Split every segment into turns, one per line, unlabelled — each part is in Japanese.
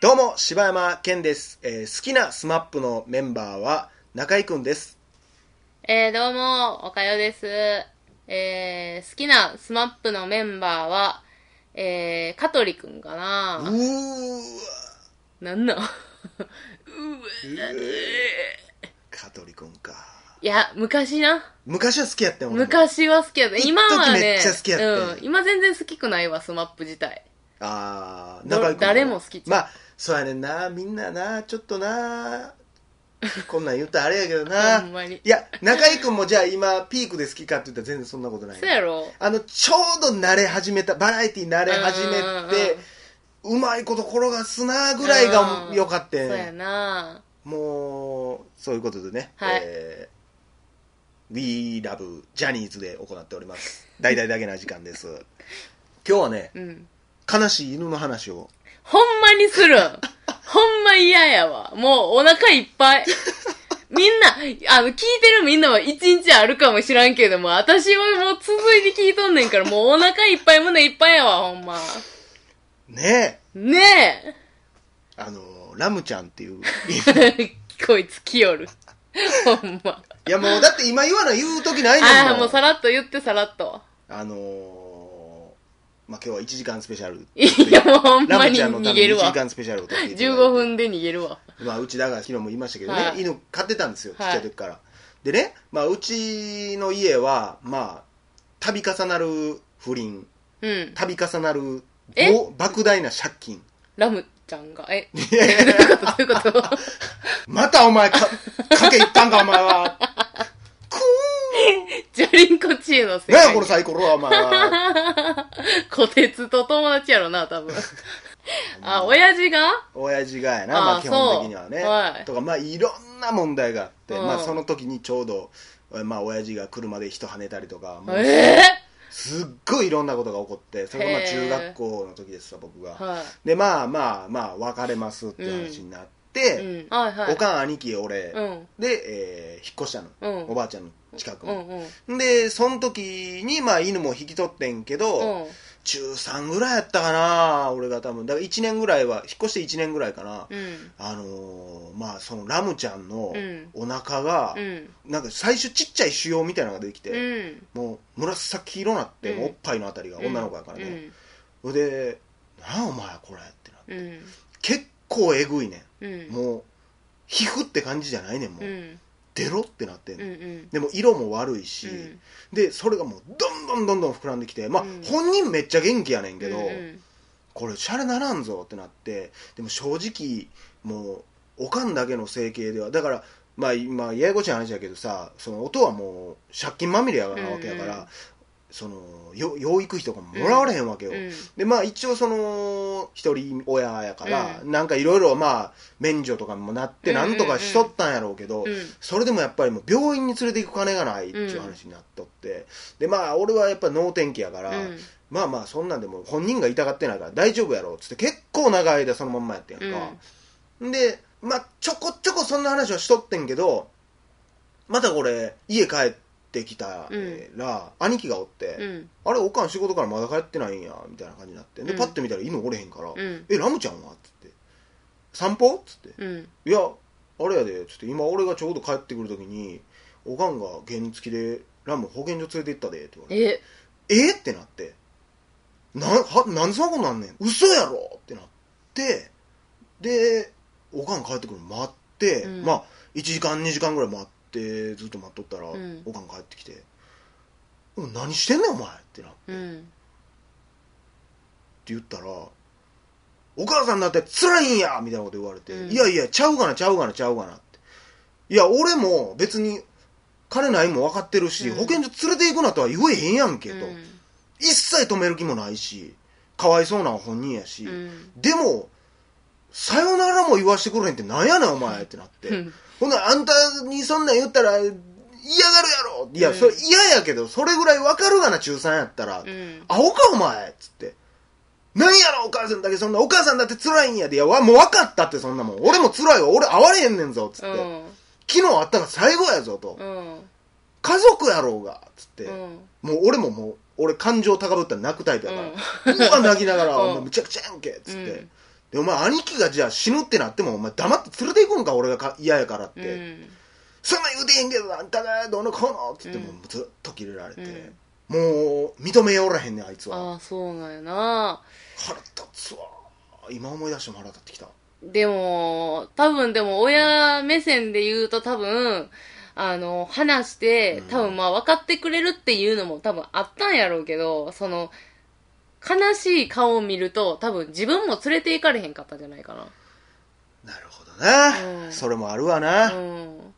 どうも、柴山健です。えー好きなスマップのメンバーは中井くんです。
えー、どうも、おかよです。えー、好きなスマップのメンバーは、えー、香取くんか
う
な
ーわ、
なんなんうわ
香取くんか。
いや、昔な。
昔は好きやったよ、俺も。
昔は好きやった。今はね、
めっちゃ好きやった
うん。今全然好きくないわ、スマップ自体。
あー、
ど
中井くん。
誰も好きちゃう
まあ、そうやねんな、みんなな、ちょっとな、こんなん言ったらあれやけど
ほ
な。
んまに
いや、中井くんもじゃあ今、ピークで好きかって言ったら全然そんなことない。
そうやろ
あの、ちょうど慣れ始めた、バラエティ慣れ始めて、うまいこと転がすなぐらいが良かった
そうや
ん
な
もう、そういうことでね、
はい
えー We Love Johnny's で行っております。大々だけな時間です。今日はね、
うん。
悲しい犬の話を。
ほんまにするん。ほんま嫌やわ。もうお腹いっぱい。みんな、あの、聞いてるみんなは一日あるかもしらんけども、私はもう続いて聞いとんねんから、もうお腹いっぱい胸いっぱいやわ、ほんま。
ね
ね
あの、ラムちゃんっていう。
え。こいつ来よる。ほんま。
いやもう、だって今言わない言う時ないねんもん。
ああ、もうさらっと言ってさらっと。
あのー、まあ、今日は1時間スペシャル。
いや、もうほん
ラ
まに
ムちゃんのために1
逃げるわ
時。間スペシャルを撮っていただいて
15分で逃げるわ。
まあ、うちだから昨日も言いましたけどね、
はい
犬飼ってたんですよ、ちっ
はい
ちゃい時から。でね、まあ、うちの家は、まあ、度重なる不倫、
うん。
度重なる
え？
ぼ莫大な借金。
ラムちゃんが、え、どういうこと？どういうこと？
またお前か、かけいったんか、お前は。
リンコチエの世
ーん。なん
界。
や、このサイコロは、お前は。
こてつと友達やろな、多分。あ、親父が？
親父がやな、まあ、基本的にはね。
はい
とか、まあ、いろんな問題があって、
うん
まあ、その時にちょうど、まあ、親父が車で人跳ねたりとか、
え
すっごいいろんなことが起こって、それがまあ中学校の時ですわ、僕が
ぇ。は
で、まあまあまあ、別れますっていう話になって、
い。うん。はいはい。
おかん、兄貴、俺、
うん。
で、えー引っ越したの、
うん
おばあちゃんの近く
う
に。
んうん。
で、その時に、まあ、犬も引き取ってんけど、
うん。
中3ぐらいやったかな、俺が多分。だから1年ぐらいは、引っ越して1年ぐらいかな。
うん。
あのーまあ、そのラムちゃんの
うん
お腹が、
うん。
なんか最初ちっちゃい腫瘍みたいなのができて、
うん。
もう紫色になって、おっぱいのあたりが女の子やからね。
うん。
それで、なんお前これってなって。
うん。
結構えぐいね
うん
ん。。もう、皮膚って感じじゃないねん、もう。
うん。
出ろってなってん
うん。う
の、
ん。
でも色も悪いし、
うん
で、それがもうどんどんどんどん膨らんできて、まあ、
うん
本人めっちゃ元気やねんけど、
うん
これシャレならんぞってなって、でも正直、もう、おかんだけの整形では、だから、まあ今、ややこしい話だけどさ、その音はもう借金まみれやなわけやから、
うんうん
その、よ養育費とかももらわれへんわけよ。
うん
でまあ一応その一人親やから、なんかいろいろまあ免除とかもなって
うんうんうん。
なんとかしとったんやろうけど、
うん。
それでもやっぱりもう病院に連れて行く金がないっていう話になっとって、でまあ俺はやっぱ脳天気やから、
うん。
まあまあそんなんでも本人が痛がってないから大丈夫やろっつって結構長い間そのまんまやってんやんか、でまあちょこちょこそんな話はしとってんけどまたこれ家帰ってきたら、兄貴がおって、
うん。
あれ、おかん仕事からまだ帰ってないんや、みたいな感じになって。で、
うん
パッて見たら犬おれへんから、
うん。
え、ラムちゃんは？つって。散歩？つって。
うん。
いや、あれやで、つって、今俺がちょうど帰ってくるときに、おかんが原付でラム保健所連れて行ったで、って言われて。
え、
え？ってなって。な、は、なんでそんなことなんねん？嘘やろ？ってなって、で、おかん帰ってくるの待って、
うん
まあ、1時間2時間ぐらい待って、ずっと待っとったら、
うん
おかん帰ってきて、うん何してんねんお前ってなって。
うん。
って言ったら、お母さんだって辛いんやみたいなこと言われて、
うん
いやいや、ちゃうがな、ちゃうがな、ちゃうがなって。いや、俺も別に金ないもん分かってるし、
うん
保健所連れて行くなとは言えへんやんけと。一切止める気もないし、かわいそうな本人やし、
うん。
でも、さよならも言わしてくれへんってなんやねんお前ってなって。
うん。
ほんならあんたにそんなん言ったら嫌がるやろいや、
うん
それ嫌やけど、それぐらい分かるがな、中3やったら。
うん。
アホかお前っつって。何やろお母さんだけそんな、お母さんだって辛いんやで。いや、わもう分かったってそんなもん。俺も辛いわ。俺会われへんねんぞ、つって。
うん。
昨日会ったが最後やぞと。
うん。
家族やろうが、つって。
うん。
もう俺ももう、俺感情高ぶったら泣くタイプやから、うわ泣きながら「
うん
お前むちゃくちゃやんけ」っつって、
うん
でお前兄貴がじゃあ死ぬってなってもお前黙って連れて行くんか俺がか嫌やからって、
うん。
そんなん言うてへんけどあんたがどうのこうのっつってもずっとキレられて、
うん。
もう認めよらへんねんあいつは。
ああそうなんやな。
腹立つわ。今思い出しても腹立ってきた。
でも多分でも親目線で言うと多分あの話して
うん。
多分まあ分かってくれるっていうのも多分あったんやろうけどその悲しい顔を見ると多分自分も連れて行かれへんかったんじゃないかな。
なるほどな、
うん。
それもあるわな、
うん。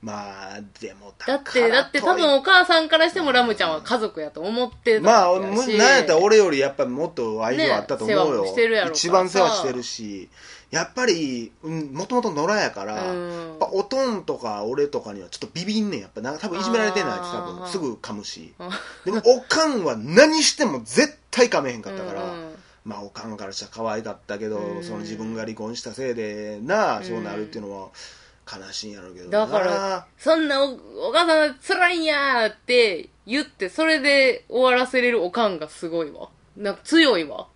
まあでも
だって、だって多分お母さんからしてもラムちゃんは家族やと思ってた
まあ、
わけやし。
むなんやったら俺よりやっぱもっと愛情あったと思うよ。
ね世話もしてるやろ
一番世話してるし、やっぱり、うん、もともと野良やから、
うん。
おとんとか俺とかにはちょっとビビんねん。やっぱなんか多分いじめられてんない多
あー。
分すぐ噛むし。
うん
でもおかんは何しても絶対噛めへんかったから、
うん
まあおかんからしたら可愛かったけど、
うん
その自分が離婚したせいでな、そうなるっていうのは悲しいんやろうけどな。
だから、そんなおお母さん辛いんやーって言って、それで終わらせれるおかんがすごいわ。なんか強いわ。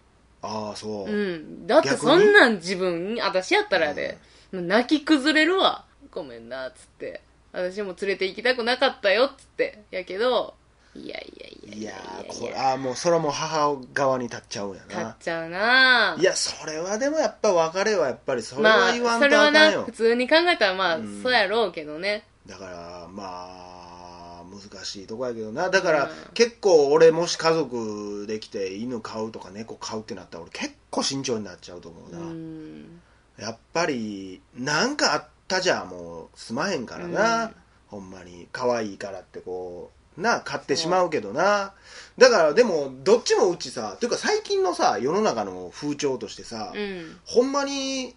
ああ、そう。
うん。だってそんなん自分、私やったらやで、もう泣き崩れるわ。ごめんな、つって。私も連れて行きたくなかったよ、つって。やけど、いやいやいや
いや
いや。
ーこれあーもうそれはもう母側に立っちゃうんやな。
立っちゃうな。い
やそれはでもやっぱ別れはやっぱりそれ
まあ、
は言わんと
それはな、
あかんよ、
普通に考えたらまあ、
うん
そうやろうけどね。
だからまあ難しいとこやけどな。だから、
うん
結構俺もし家族できて犬飼うとか猫飼うってなったら俺結構慎重になっちゃうと思う
う
な、
ん。
やっぱりなんかあったじゃもうすまへんからな、
うん。
ほんまに。可愛いからってこうな買ってしまうけどな。だからでもどっちもうちさというか最近のさ世の中の風潮としてさ、
うん。
ほんまに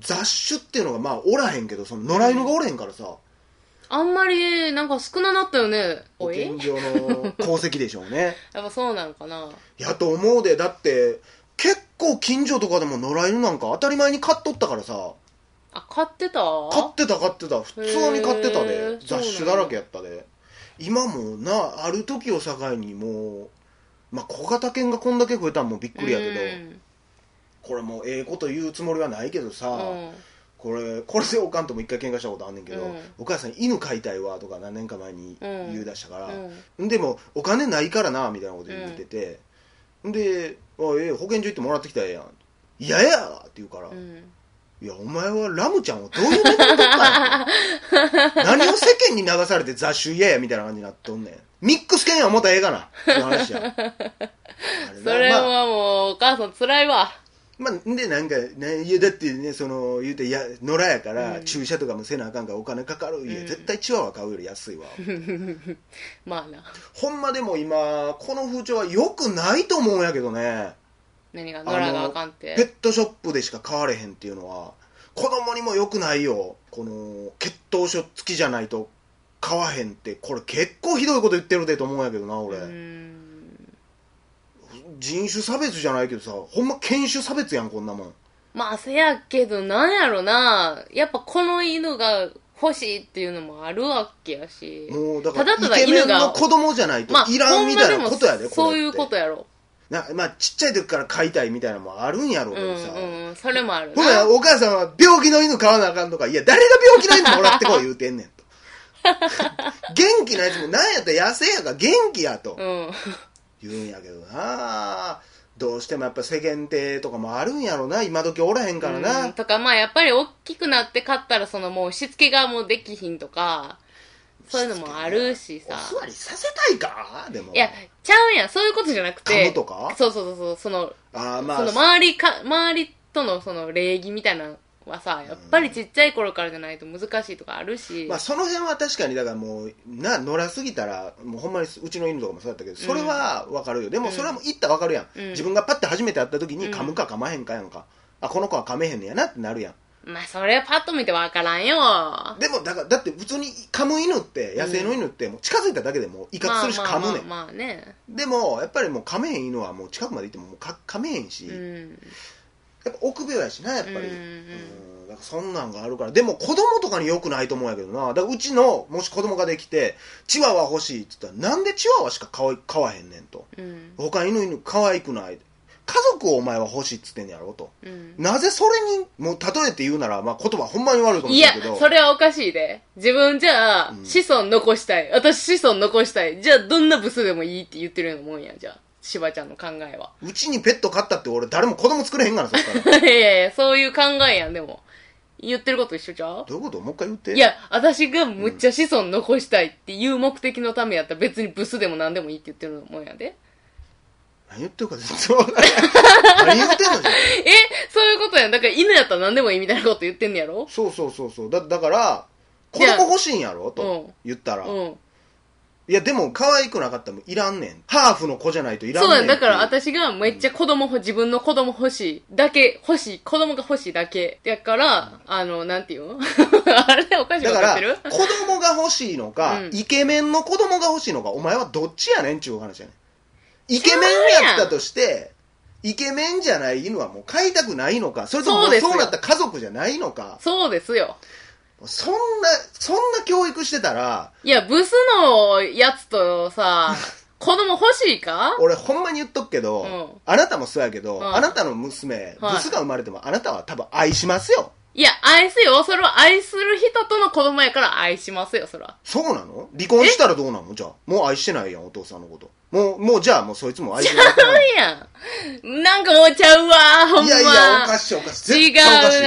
雑種っていうのがまあおらへんけどその野良犬がおれへんからさ、
あんまり、なんか少ななったよね。
保健所の功績でしょうね。
やっぱそうなんかな。
やと思うで。だって結構近所とかでも野良犬なんか当たり前に飼っとったからさ。
あ、買ってた？
飼ってた飼ってた。普通に飼ってた
へ
で
ー
雑種だらけやったで今もなある時を境にもうまあ小型犬がこんだけ増えたんもびっくりやけど、
うん。
これもうええこと言うつもりはないけどさ、
うん。
これ これでおかんとも一回喧嘩したことあんねんけど、
うん。
お母さん犬飼いたいわとか何年か前に言い出したから、
うん。
でもお金ないからなみたいなこと言ってて、で「あええ保健所行ってもらってきたらええやん」「嫌やや!」って言うから「
うん
いやお前はラムちゃんをどういう目でったんや」何を世間に流されて雑種嫌やみたいな感じになっとんねん。ミックス犬はもっとええかな。って話や
それ
まあ
はもう、お母さん辛いわ。
まあ、でなんか、ね、いやだってねその言うていや野良やから、
うん。
注射とかもせなあかんからお金かかるいや、
うん。
絶対チワワ買うより安いわ。
まあな。
ほんまでも今この風潮は良くないと思うんやけどね
何が、野良があかんって。
ペットショップでしか買われへんっていうのは子供にも良くないよこの血統書付きじゃないと買わへんってこれ結構ひどいこと言ってるでと思うんやけどな俺、
うん
人種差別じゃないけどさほんま犬種差別やんこんなもん
まあ、せやけど、なんやろな。やっぱこの犬が欲しいっていうのもあるわけやし。
もうだから
ただただ
イケメン
犬が
の子供じゃないと
まあ、
いらんみたいなことやで、
までも
こ
そういうことやろ。
なまあちっちゃい時から飼いたいみたいなのもあるんやろう
うん
けどさ、
うん、それもある
ほら
な。
お母さんは病気の犬飼わなあかんとかいや誰が病気の犬もらってこい言うてんねんと。元気なやつもなんやったら野生やから元気やと。
うん。
言うんやけどな。どうしてもやっぱ世間体とかもあるんやろな。今時おらへんからな、
うん。とか、まあ、やっぱり大きくなって飼ったら、そのもうしつけがもうできひんとか、そういうのもあるしさ。
お座りさせたいか？でも。
いや、ちゃうや。ん。そういうことじゃなく
噛
て。
むとか？
そうそうそうそう。その、
あーまあ。
その周りか、周りとのその礼儀みたいなのはさ、やっぱりちっちゃい頃からじゃないと難しいとかあるし。
まあ、その辺は確かにだからもうな野良すぎたらもうほんまにうちの犬とかもそうだったけどそれは分かるよ、でもそれはもう言ったら分かるやん、
うん。
自分がパッて初めて会った時に
うん
噛むか噛まへんかやんか、あこの子は噛めへんねやなってなるやん
まあ、それパッと見てわからんよ。
でもだからだって普通に噛む犬って野生の犬ってもう近づいただけでもう威嚇するし噛むねん、
まあまあまあまあね。
でもやっぱりもう噛めへん犬はもう近くまで行ってももうか噛めへんし、
うん。
やっぱ臆病やしなやっぱり、
うん
うんだからそんなんがあるから。でも子供とかに良くないと思うんやけどな。だからうちの、もし子供ができて、チワワ欲しいって言ったら、なんでチワワしか買わ買わへんねんと。
うん。
他犬犬可愛くない。家族をお前は欲しいっつってんやろと。
うん。
なぜそれに、もう例えて言うなら、まあ言葉ほんまに悪いかも
いや
しれんけど。、
それはおかしいで。自分じゃあ、
うん
子孫残したい。私子孫残したい。じゃあ、どんなブスでもいいって言ってるようなもんや、じゃあ。しばちゃんの考えは。
うちにペット飼ったって俺誰も子供作れへんから、そったら。
いやいや、そういう考えやん、でも。言ってること一緒ちゃう？
どういうこと？もう一回言って。
いや、私がむっちゃ子孫残したいっていう目的のためやったら別にブスでも何でもいいって言ってるもんやで。
何言ってるか全然わからない。何言ってんのじゃん。
え、そういうことやん。だから犬やったら何でもいいみたいなこと言ってんねやろ？
そうそうそうそう。だだから、子供欲しいんやろ？
うん
と言ったら。
うん。
いや、でも可愛くなかったらもういらんねん。ハーフの子じゃないといらんねん
そうやん。だから
っていう
私がめっちゃ子供ほ、自分の子供欲しい。だけ、欲しい。子供が欲しいだけ。だから、あの、なんていう？の あれおかしい
だから
こってる、
子供が欲しいのか、
うん
イケメンの子供が欲しいのか、お前はどっちやねんちゅう話やねん。イケメンやったとして、イケメンじゃない犬はもう飼いたくないのか、それとも
そう
なった家族じゃないのか、
そうですよ。
そんな、そんな教育してたら、
いや、ブスのやつとさ、子供欲しいか？
俺ほんまに言っとくけど、
うん。
あなたもそうやけど、
うん。
あなたの娘、
はい。
ブスが生まれてもあなたは多分愛しますよ。
いや、愛すよ。それは愛する人との子供やから愛しますよ、それは。
そうなの？離婚したらどうなの？じゃあ。もう愛してないやん、お父さんのこと。もう、もうじゃあもうそいつも愛してないから。
そうやん。なんか思っちゃうわ、ほんま。
いやいや、おかしいおかしい。
違う
絶対おかし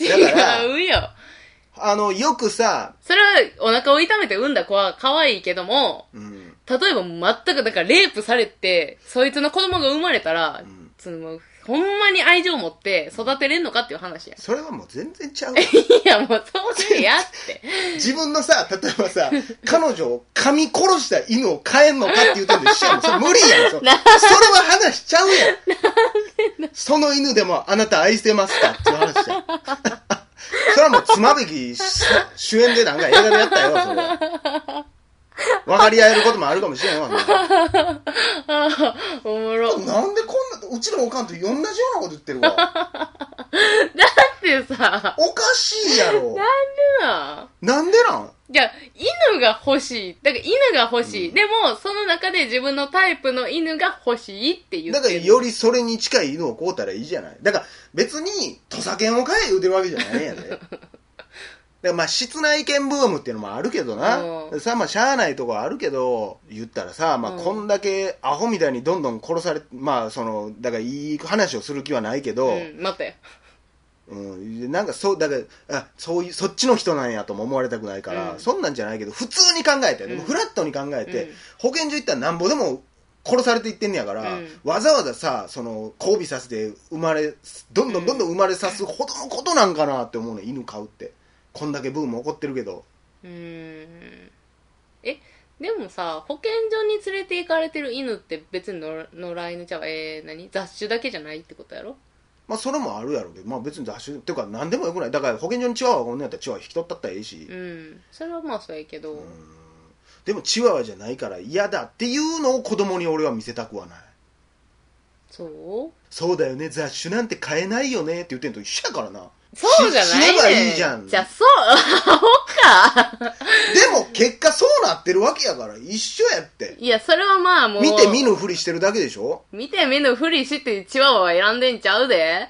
い。
な。違うよ。
あの、よくさ、
それはお腹を痛めて産んだ子は可愛いけども、
うん、
例えば全く、だからレイプされて、そいつの子供が生まれたら、
ん
そのもうほんまに愛情を持って育てれんのかっていう話やん。
それはもう全然ちゃうわ。
いや、もうそうせやって。
自分のさ、例えばさ、彼女を噛み殺した犬を飼えんのかって言ってんで一緒やん。それ無理やん。そそれは話しちゃうやん。その犬でもあなた愛してますかっていう話やん。それはもう妻夫木主演でなんか映画でやったよ、それは。分かり合えることもあるかもしれんわ。
ああ、おもろ。だ
なんでこんな、うちのおかんと同じようなこと言ってるわ？
ってさ、
おかしいやろ。
な
なん？でなん？
じゃあ、犬が欲しい。だから犬が欲しい。でも、その中で自分のタイプの犬が欲しいって言
だ
ってる。
からよりそれに近い犬を買うたらいいじゃない。だから別に土佐犬を飼え言うてるわけじゃないんやで。だからまあ室内犬ブームっていうのもあるけどな。
うん
さあまあしゃあないとこはあるけど、言ったらさ、まあ
うん
こんだけアホみたいにどんどん殺され、まあその、だからいい話をする気はないけど、
うん、待って。
うん、なんかそう、だから、あ、そういう、そっちの人なんやとも思われたくないから、
うん
そんなんじゃないけど、普通に考えて、
うん
フラットに考えて、
うん
保健所行ったらなんぼでも殺されていってんねやから、
うん
わざわざさ、その、交尾させて生まれ、どんどんどんどん生まれさすほどのことなんかなって思うね、犬飼うって。こんだけブーム起こってるけど。
うーん。え、でもさ、保健所に連れて行かれてる犬って別に野野良犬ちゃう？えー、何？雑種だけじゃないってことやろ？
まあそれもあるやろうけど、まあ別に雑種、っていうか何でもよくない。だから保健所にチワワがこんなんやったらチワワ引き取ったったらええし。
うん。それはまあそうやけど。
でもチワワじゃないから嫌だっていうのを子供に俺は見せたくはない。
そう？
そうだよね、雑種なんて買えないよねって言ってんと一緒やからな。
そうじゃないね
し死ねばいいじゃん
じゃあ、そう、アホか。
でも結果そうなってるわけやから一緒やって。
いや、それはまあもう。
見て見ぬふりしてるだけでしょ？
見て見ぬふりしてチワワは選んでんちゃうで。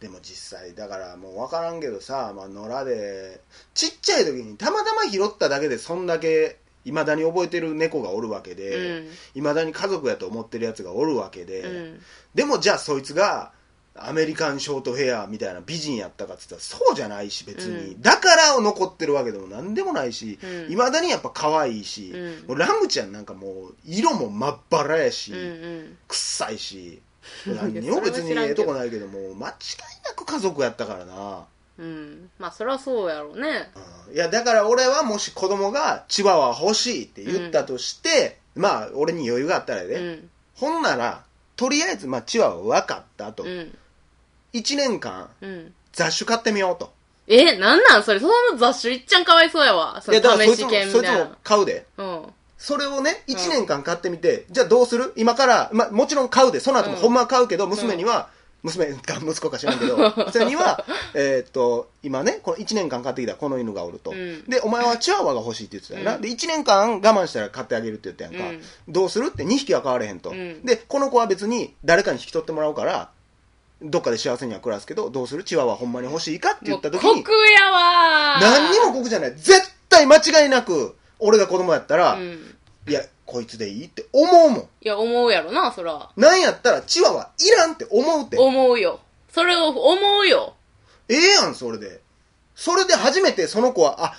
でも実際だからもう分からんけどさ、まあ、野良でちっちゃい時にたまたま拾っただけでそんだけいまだに覚えてる猫がおるわけ
う
で
ん。
いま、未だに家族やと思ってるやつがおるわけで、
うん。
でもじゃあそいつがアメリカンショートヘアみたいな美人やったかって言ったらそうじゃないし別に、
うん
だから残ってるわけでも何でもないし
うん
いま、未だにやっぱ可愛いし、
うん
もうラムちゃんなんかもう色もまっばらやし、
うんうん。
臭いし
い
何
や
にも別にええとこないけどもう間違いなく家族やったからな、
うん。まあ、そりゃそうやろうね。
うんいやだから俺はもし子供がチワワ欲しいって言ったとして、まあ俺に余裕があったらやで、
うん。
ほんならとりあえずまあチワワ分かったと、
うん。
1年間
うん。
雑種買ってみようと。
え、なんなん？それ、その雑種いっちゃんかわいそうやわ。その試し
いつもそいつも
券みたいな。
買うで。
うん。
それをね1年間買ってみて、じゃあどうする？今から、まあ、もちろん買うで。その後もほんまは買うけど、娘には娘か 息子か知らんけど それには、えーっと今ねこの1年間飼ってきたこの犬がおると、
うん。
でお前はチワワが欲しいって言ってたよな、
うん。
で1年間我慢したら買ってあげるって言ったやんか、
うん。
どうする？って2匹は飼われへんと、
うん。
でこの子は別に誰かに引き取ってもらうからどっかで幸せには暮らすけどどうする？チワワほんまに欲しいかって言った時に
酷やわー
何にも酷じゃない絶対間違いなく俺が子供やったら、
うん。
いやこいつでいいって思うもん
いや、思うやろな、そら。
なんやったらチワワいらんって思うって
思うよ。それを思うよ。
ええやんそれでそれで初めてその子はあ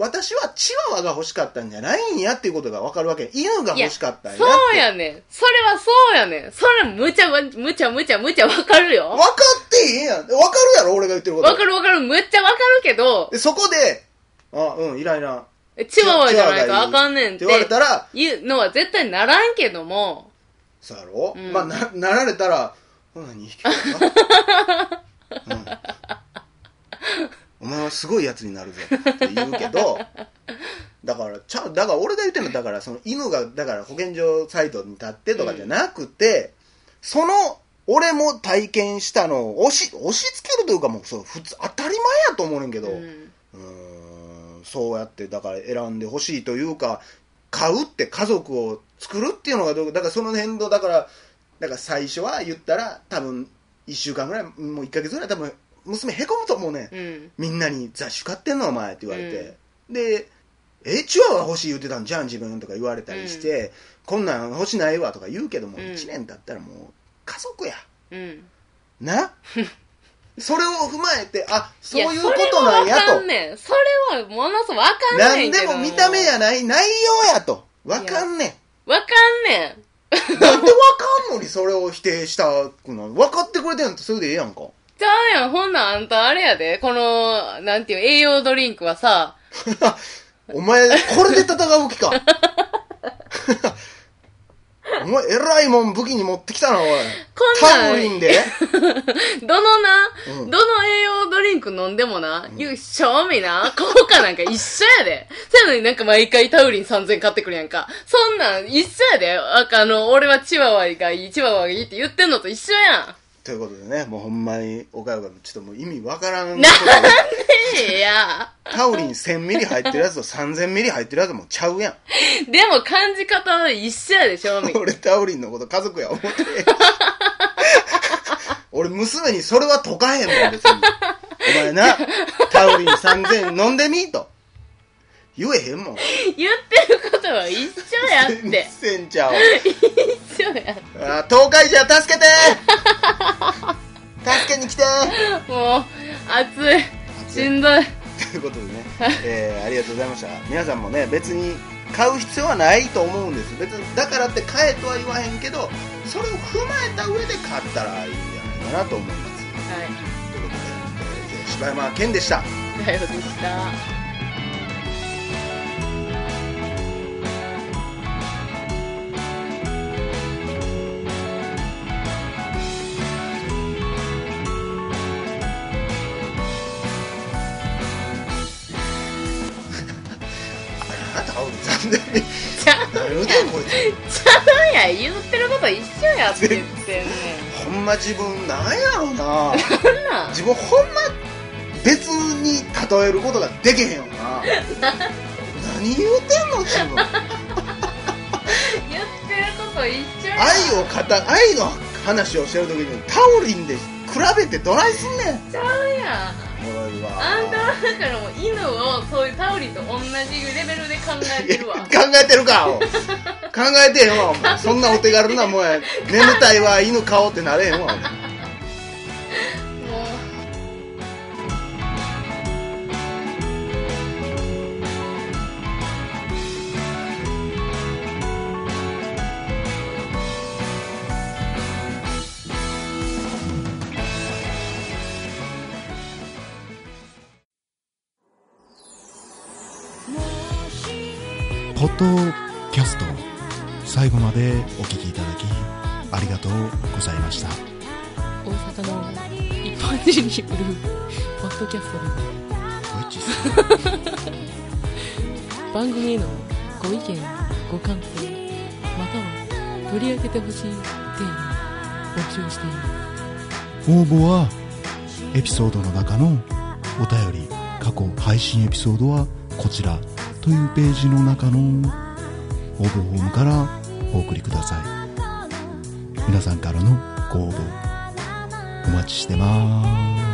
私はチワワが欲しかったんじゃないんやっていうことが分かるわけ。犬が欲しかったんやって。
そうやねん。それはそうやねん。それむちゃむちゃむちゃむちゃわかるよ。
分。かってええやん。分かるやろ俺が言ってること。
わかるわかる。むっちゃわかるけど、
でそこであうんいらんいらん
チワワじゃないとあかんねんって。
言われたら
言うのは絶対ならんけども、
そうやろ、
うん。
まあななられたらほな2匹かな、うん、はすごいやつになるぜって言うけど だからちゃうだから俺が言ってるのはだからその犬がだから保健所サイトに立ってとかじゃなくて、その俺も体験したのを押し押し付けるというかもうそう普通当たり前やと思うねんけど、
う。
うんーんそうやってだから選んでほしいというか買うって家族を作るっていうのがどうだからその辺のだからだから最初は言ったら多分1週間ぐらいもう1ヶ月ぐらい多分娘へこむと思うねん、
うん。
みんなに雑種買ってんのお前って言われて、でえチワワ欲しい言ってたんじゃん自分とか言われたりして、こんなん欲しないわとか言うけども、
うん。
1年経ったらもう家族や。
うん。
な？それを踏まえてあそういう
や
ことなんやと。
それはわかんねん。それはものすごくわかん
な
ねんけど。
んでも見た目やない内容やと。わかんね
わかんねん。
んなんでわかんのにそれを否定したくの分かってくれてんのってそれでええやんか
ちゃうやん。ほんなんあんたあれやで。この、なんていう、栄養ドリンクはさ、
お前これで戦う気か。お前えらいもん武器に持ってきたなおい。
こんなん。
タウリンで？
どのな、
うん。
どの栄養ドリンク飲んでもな、言う、正味な、効果なんか一緒やで。そうやのになんか毎回タウリン3000買ってくるやんか。そんなん一緒やで。ああの、俺はチワワがいい、チワワがいいって言ってんのと一緒や
ということでねもうほんまに岡山ちょっともう意味わからんこと
ん。なんでいや。
タウリン1000ミリ入ってるやつと3000ミリ入ってるやつもちゃうやん
でも感じ方は一緒やで、正味。
俺タウリンのこと家族や思って俺娘にそれは解かへんもん別にお前なタウリン3000飲んでみと言えへんもん
言ってることは一緒やって。
全然ちゃう。あ東海じゃ助けて助けに来て
もう、暑い。しんどい。
ということでね、えーありがとうございました皆さんもね別に買う必要はないと思うんです別にだからって買えとは言わへんけどそれを踏まえた上で買ったらいいんじゃないかなと思います
は
ということで、えー柴山健でした
い。だよでした。
なた青に残念に
ちゃ
何言うてん。のこい
ちゃうやん。言ってること一緒やって言ってん。ね
つほんま自分なんやろな。
ん。なんなん
自分ほんま別に例えることができへんよな。何言うてんの？自分。
言ってること一緒やん。
愛を語愛の話をしてる時にタオリンで比べてどないすんねん。
ちゃうやん。
ろいわ。
あんたはだからもう犬をそういうタオリンと同じレベルで考えてるわ。
考えてるかお考えてへんわそんなお手軽なもんや。眠たいわ犬飼おうってなれへんわ
ました
大阪の一般人によるポッドキャストです。番組へのご意見ご感想または取り上げてほしいテーマを募集しています
応募はエピソードの中のお便り過去配信エピソードはこちらというページの中の応募フォームからお送りください皆さんからの行動お待ちしてます。